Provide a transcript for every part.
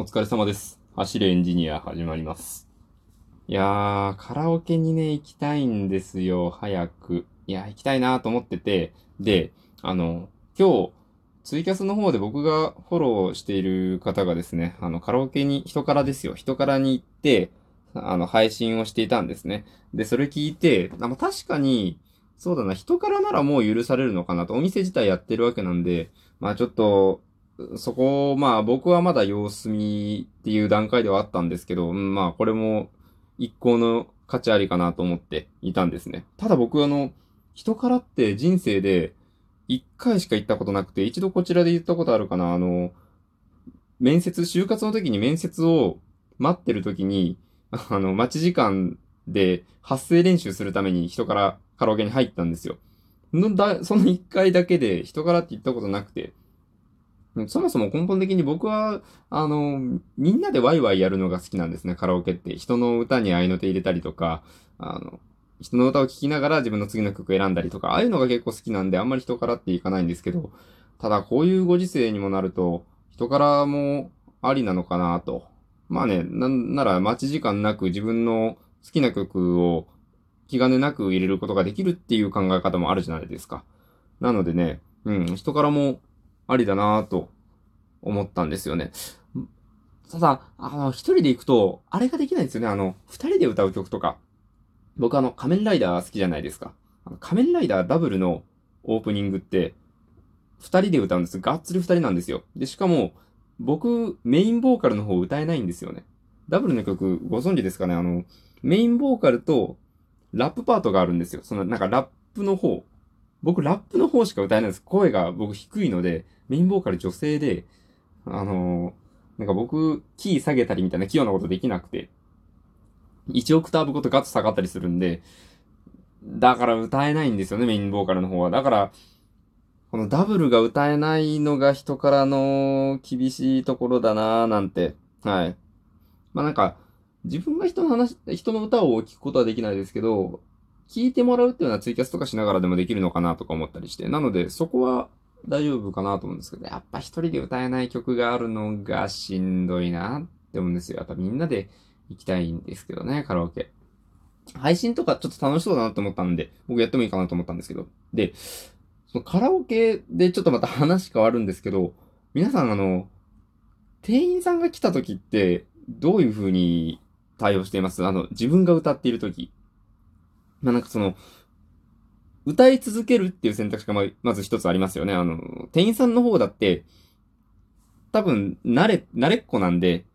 お疲れ様です。走れエンジニア始まります。いやー、カラオケにね、行きたいんですよ、早く。いや、行きたいなと思ってて、で、あの、今日、ツイキャスの方で僕がフォローしている方がですね、あの、カラオケに、人からですよ、人からに行って、あの、配信をしていたんですね。で、それ聞いて、あの確かに、そうだな、人からならもう許されるのかなと、お店自体やってるわけなんで、まあちょっと、そこ、まあ僕はまだ様子見っていう段階ではあったんですけど、まあこれも一向の価値ありかなと思っていたんですね。ただ僕あの、人からって人生で一回しか行ったことなくて、一度こちらで言ったことあるかな、あの、面接、就活の時に面接を待ってる時に、あの、待ち時間で発声練習するために人からカラオケに入ったんですよ。のだその一回だけで人からって言ったことなくて、そもそも根本的に僕は、あの、みんなでワイワイやるのが好きなんですね、カラオケって。人の歌に合いの手入れたりとか、あの、人の歌を聴きながら自分の次の曲選んだりとか、ああいうのが結構好きなんで、あんまり人からっていかないんですけど、ただこういうご時世にもなると、人からもありなのかなと。まあね、なんなら待ち時間なく自分の好きな曲を気兼ねなく入れることができるっていう考え方もあるじゃないですか。なのでね、うん、人からもありだなぁと思ったんですよね。ただ、あの、一人で行くと、あれができないんですよね。あの、二人で歌う曲とか。僕あの、仮面ライダー好きじゃないですか。あの仮面ライダーダブルのオープニングって、二人で歌うんです。がっつり二人なんですよ。で、しかも、僕、メインボーカルの方歌えないんですよね。ダブルの曲、ご存知ですかね？あの、メインボーカルと、ラップパートがあるんですよ。その、なんかラップの方。僕、ラップの方しか歌えないんです。声が僕低いので、メインボーカル女性で、あのーなんか僕、キー下げたりみたいな器用なことできなくて、1オクターブごとガッと下がったりするんで、だから歌えないんですよね、メインボーカルの方は。だから、このダブルが歌えないのが人からの厳しいところだなぁなんて。はい。まあなんか、自分が人の話、人の歌を聞くことはできないですけど、聞いてもらうっていうのはツイキャスとかしながらでもできるのかなとか思ったりして。なので、そこは大丈夫かなと思うんですけど、やっぱ一人で歌えない曲があるのがしんどいなって思うんですよ。やっぱみんなで行きたいんですけどね、カラオケ。配信とかちょっと楽しそうだなと思ったんで、僕やってもいいかなと思ったんですけど。で、そのカラオケでちょっとまた話変わるんですけど、皆さんあの、店員さんが来た時って、どういう風に対応しています？あの、自分が歌っている時。まあ、なんかその、歌い続けるっていう選択肢がままず一つありますよね。あの、店員さんの方だって、多分、慣れ、慣れっこなんで、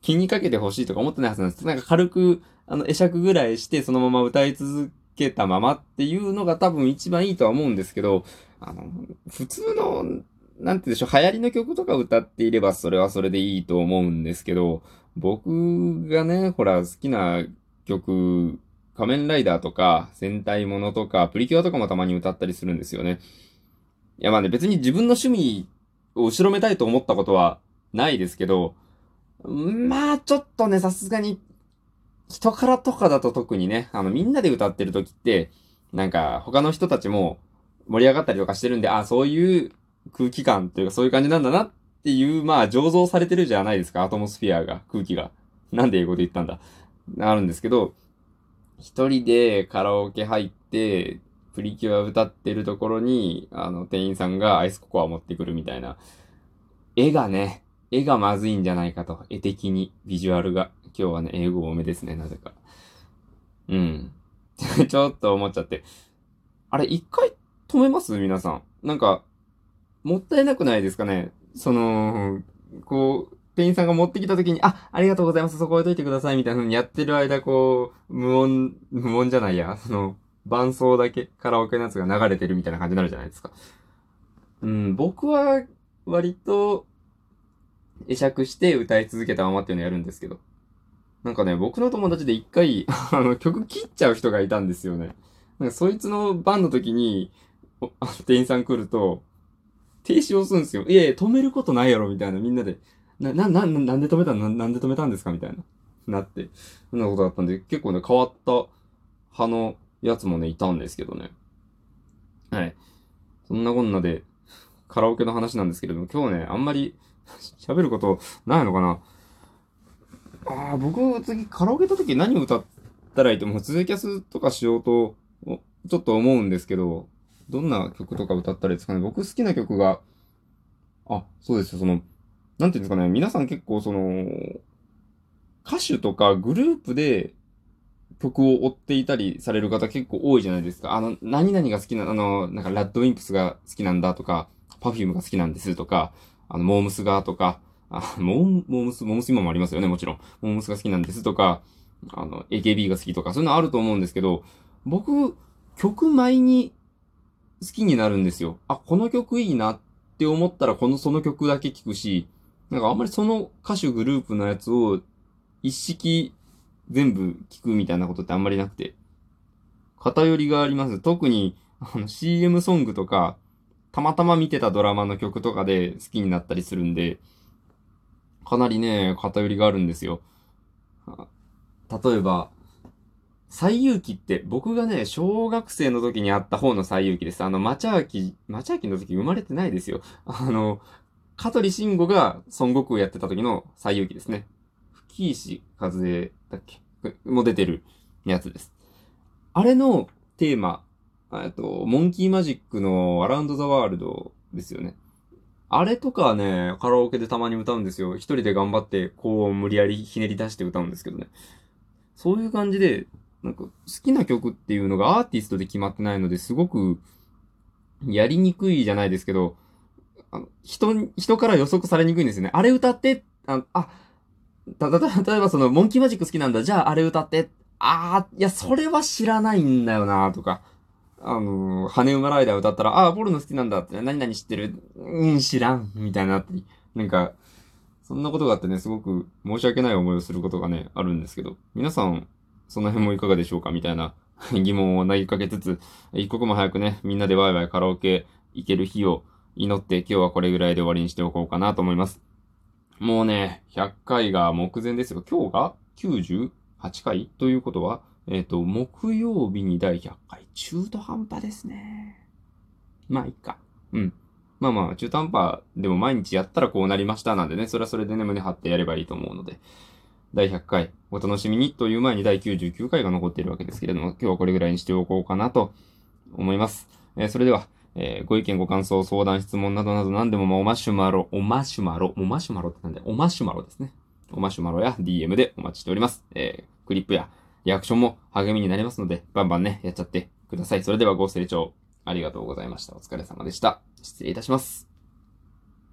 気にかけてほしいとか思ってないはずなんですけど。なんか軽く、あの、会釈ぐらいして、そのまま歌い続けたままっていうのが多分一番いいとは思うんですけど、あの、普通の、なんて言うでしょう、流行りの曲とか歌っていればそれはそれでいいと思うんですけど、僕がね、ほら、好きな曲、仮面ライダーとか、戦隊ものとか、プリキュアとかもたまに歌ったりするんですよね。いや、まあね、別に自分の趣味を後ろめたいと思ったことはないですけど、まあ、ちょっとね、さすがに、人からとかだと特にね、あの、みんなで歌ってる時って、なんか、他の人たちも盛り上がったりとかしてるんで、あ、そういう空気感というか、そういう感じなんだなっていう、まあ、醸造されてるじゃないですか、アトモスフィアが、空気が。なんで英語で言ったんだ。あるんですけど、一人でカラオケ入って、プリキュア歌ってるところに、あの、店員さんがアイスココア持ってくるみたいな。絵がね、絵がまずいんじゃないかと。絵的に、ビジュアルが。今日はね、英語多めですね、なぜか。うん。ちょっと思っちゃって。あれ、一回止めます？皆さん。なんか、もったいなくないですかね？その、こう、店員さんが持ってきた時に、あ、ありがとうございます、そこ置いといてください、みたいな風にやってる間、こう、無音、無音じゃないや、その、伴奏だけカラオケのやつが流れてるみたいな感じになるじゃないですか。うん、僕は、割と、会釈して歌い続けたままっていうのをやるんですけど。なんかね、僕の友達で一回、あの、曲切っちゃう人がいたんですよね。なんかそいつの番の時に、店員さん来ると、停止を押すんですよ。いやいや、止めることないやろ、みたいな、みんなで。な、な、な、なんで止めたのななんで止めたんですかみたいな。なって。そんなことだったんで、結構ね、変わった派のやつもね、いたんですけどね。はい。そんなこんなで、カラオケの話なんですけれども、今日ね、あんまり 喋ることないのかなああ、僕、次カラオケた時何歌ったらいいと思う。ツイキャスとかしようと、ちょっと思うんですけど、どんな曲とか歌ったらいいですかね。僕好きな曲が、あ、そうですよ、その、なんていうんですかね、皆さん結構その、歌手とかグループで曲を追っていたりされる方結構多いじゃないですか。あの、何々が好きな、あの、なんかラッドウィンプスが好きなんだとか、パフュームが好きなんですとか、あの、モームスがとか、あ、モーモームス、モームス今もありますよね、もちろん。モームスが好きなんですとか、あの、AKB が好きとか、そういうのあると思うんですけど、僕、曲前に好きになるんですよ。あ、この曲いいなって思ったら、この、その曲だけ聴くし、なんかあんまりその歌手グループのやつを一式全部聞くみたいなことってあんまりなくて。偏りがあります。特に、あの CM ソングとか、たまたま見てたドラマの曲とかで好きになったりするんで、かなりね、偏りがあるんですよ。例えば、最遊記って僕がね、小学生の時にあった方の最遊記です。あの、マチャーキ、マチャーキの時生まれてないですよ。あの、香取慎吾が孫悟空やってた時の最遊記ですね。吹石和恵だっけ？も出てるやつです。あれのテーマ、えっと、モンキーマジックのアラウンドザワールドですよね。あれとかね、カラオケでたまに歌うんですよ。一人で頑張って、こう、無理やりひねり出して歌うんですけどね。そういう感じで、なんか、好きな曲っていうのがアーティストで決まってないので、すごく、やりにくいじゃないですけど、あの人、人から予測されにくいんですよね。あれ歌って、あ、あた、た、た、例えばその、モンキーマジック好きなんだ。じゃあ、あれ歌って。あー、いや、それは知らないんだよな、とか。あのー、羽馬ライダー歌ったら、あー、ポルノ好きなんだって、何々知ってるうん、知らん。みたいなったり。なんか、そんなことがあってね、すごく申し訳ない思いをすることがね、あるんですけど、皆さん、その辺もいかがでしょうかみたいな 疑問を投げかけつつ、一刻も早くね、みんなでワイワイカラオケ行ける日を祈って今日はこれぐらいで終わりにしておこうかなと思います。もうね、100回が目前ですよ。今日が？98回ということは、えっ、ー、と、木曜日に第100回。中途半端ですね。まあ、いっか。うん。まあまあ、中途半端でも毎日やったらこうなりましたなんでね、それはそれでね、胸張ってやればいいと思うので、第100回お楽しみにという前に第99回が残っているわけですけれども、今日はこれぐらいにしておこうかなと思います。えー、それでは、えー、ご意見、ご感想、相談、質問などなど何でも、まあ、おマシュマロ、おマシュマロ、おマシュマロってなんで、おマシュマロですね。おマシュマロや DM でお待ちしております。えー、クリップやリアクションも励みになりますので、バンバンね、やっちゃってください。それではご清聴ありがとうございました。お疲れ様でした。失礼いたします。